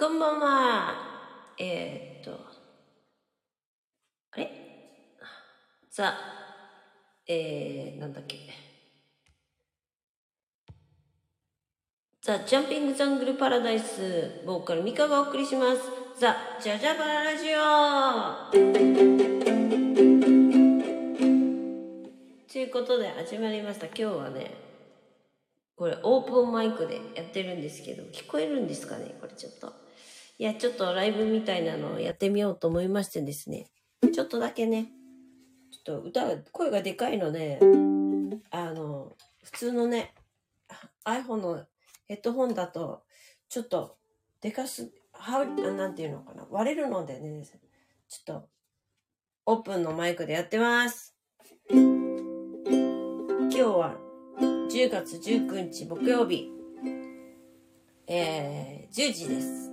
こんばんは。えー、っと、あれ？さあ、えー、なんだっけ？ザ・ジャンピング・ザングル・パラダイス、ボーカルミカがお送りします。ザ・ジャジャバララジオということで始まりました。今日はね、これオープンマイクでやってるんですけど、聞こえるんですかね？これちょっと。いや、ちょっとライブみたいなのをやってみようと思いましてですね。ちょっとだけね、ちょっと歌が、声がでかいので、あの、普通のね、iPhone のヘッドホンだと、ちょっと、でかす、はなんていうのかな、割れるのでね、ちょっと、オープンのマイクでやってます。今日は、10月19日木曜日、えー、10時です。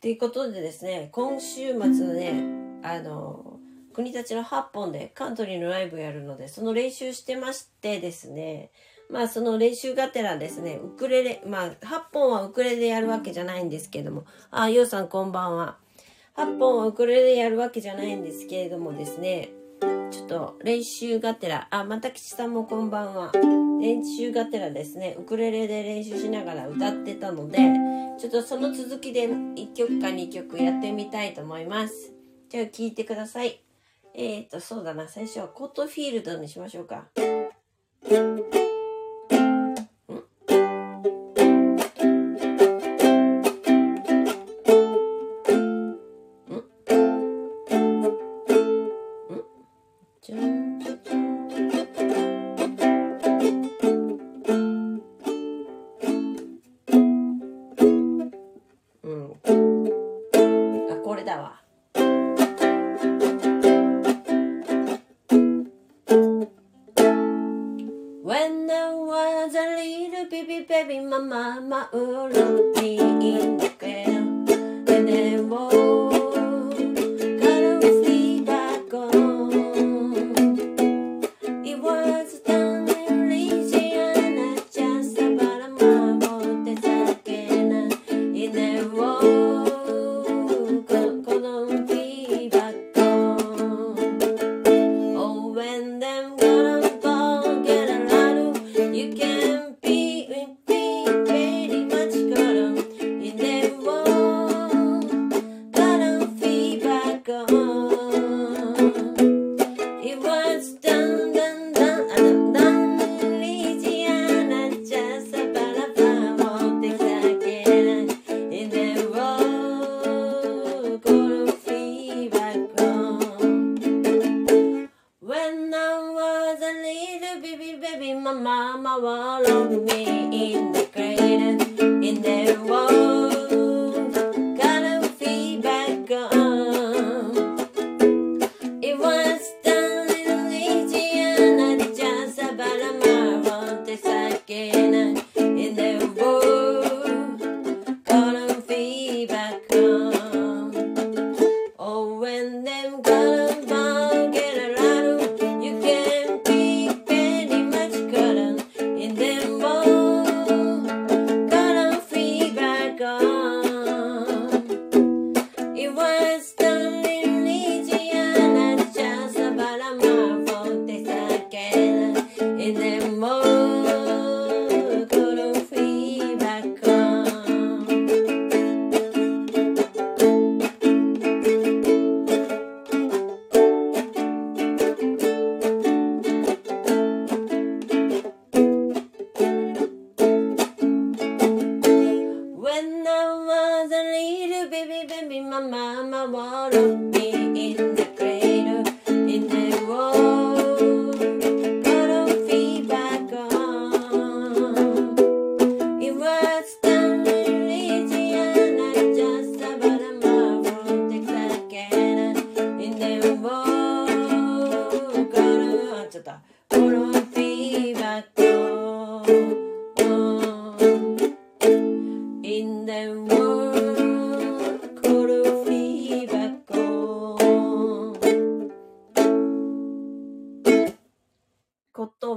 ということでですね、今週末ね、あの、国立の8本でカントリーのライブやるので、その練習してましてですね、まあその練習がてらですね、ウクレレ、まあ8本はウクレレやるわけじゃないんですけども、あ、ようさんこんばんは。8本はウクレレやるわけじゃないんですけれどもですね、ちょっと練習がてら、あ、また吉さんもこんばんは。練習がてらですね、ウクレレで練習しながら歌ってたので、ちょっとその続きで1曲か2曲やってみたいと思います。じゃあ聴いてください。えっ、ー、と、そうだな、最初はコットフィールドにしましょうか。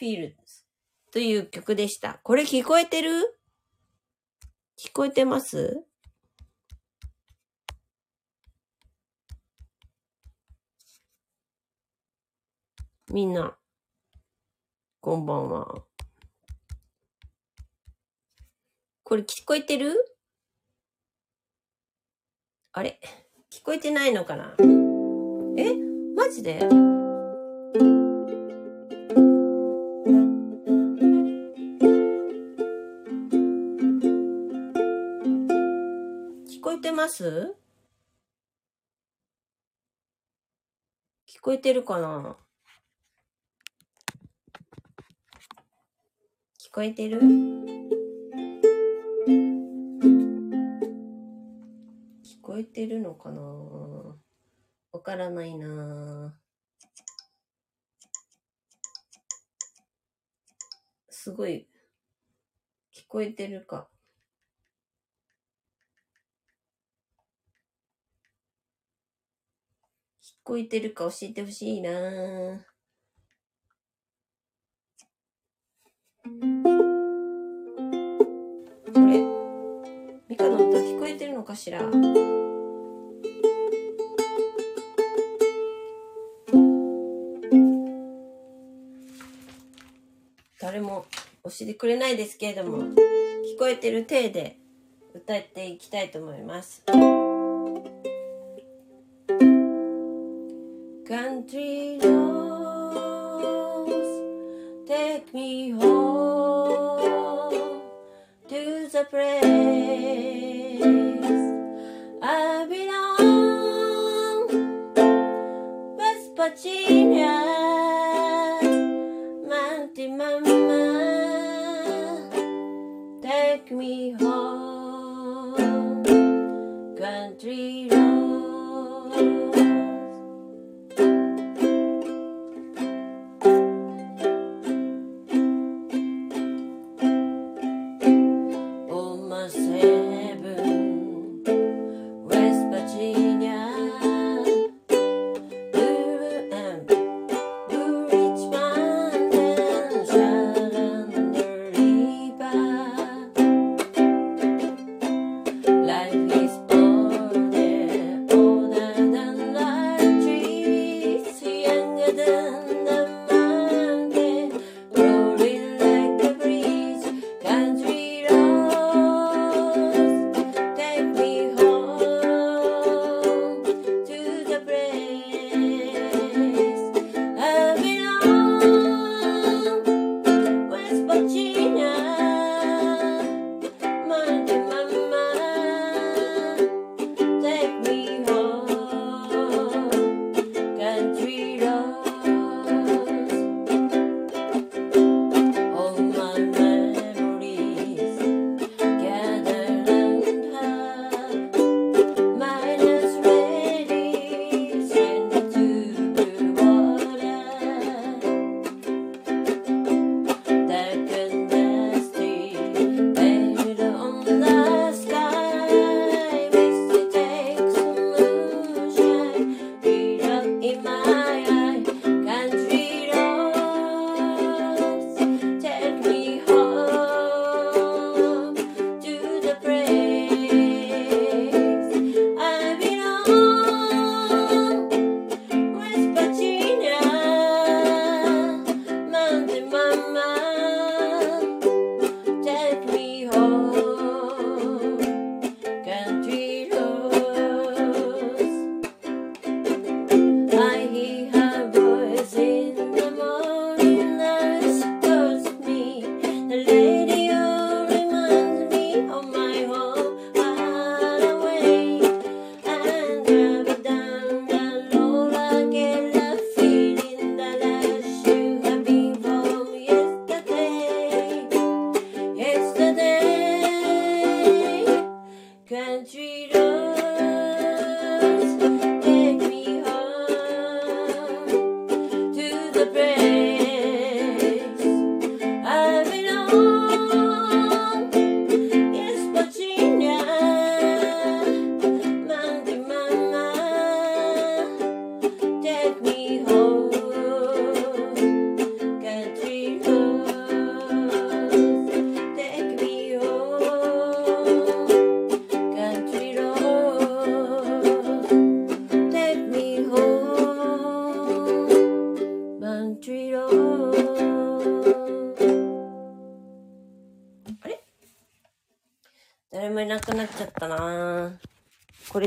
フィールドという曲でした。これ聞こえてる？聞こえてます？みんな、こんばんは。これ聞こえてる？あれ？聞こえてないのかな？え？マジで？聞こえてます？聞こえてるかな？聞こえてる？聞こえてるのかな？わからないな。すごい。聞こえてるか。こえてるか教えてほしいなこれミカの歌聞こえてるのかしら？誰も教えてくれないですけれども聞こえてる体で歌っていきたいと思います。Country roads take me home to the place la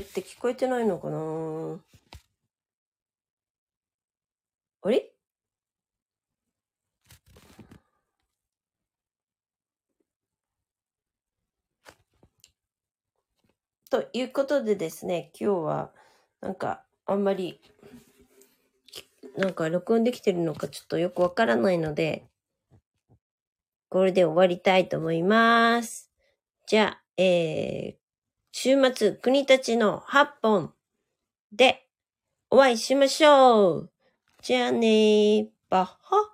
って聞こえてないのかな？あれ？ということでですね、今日は、なんか、あんまり、なんか録音できてるのかちょっとよくわからないので、これで終わりたいと思います。じゃあ、えー、週末、国立の八本でお会いしましょう。じゃあねー、バッハ。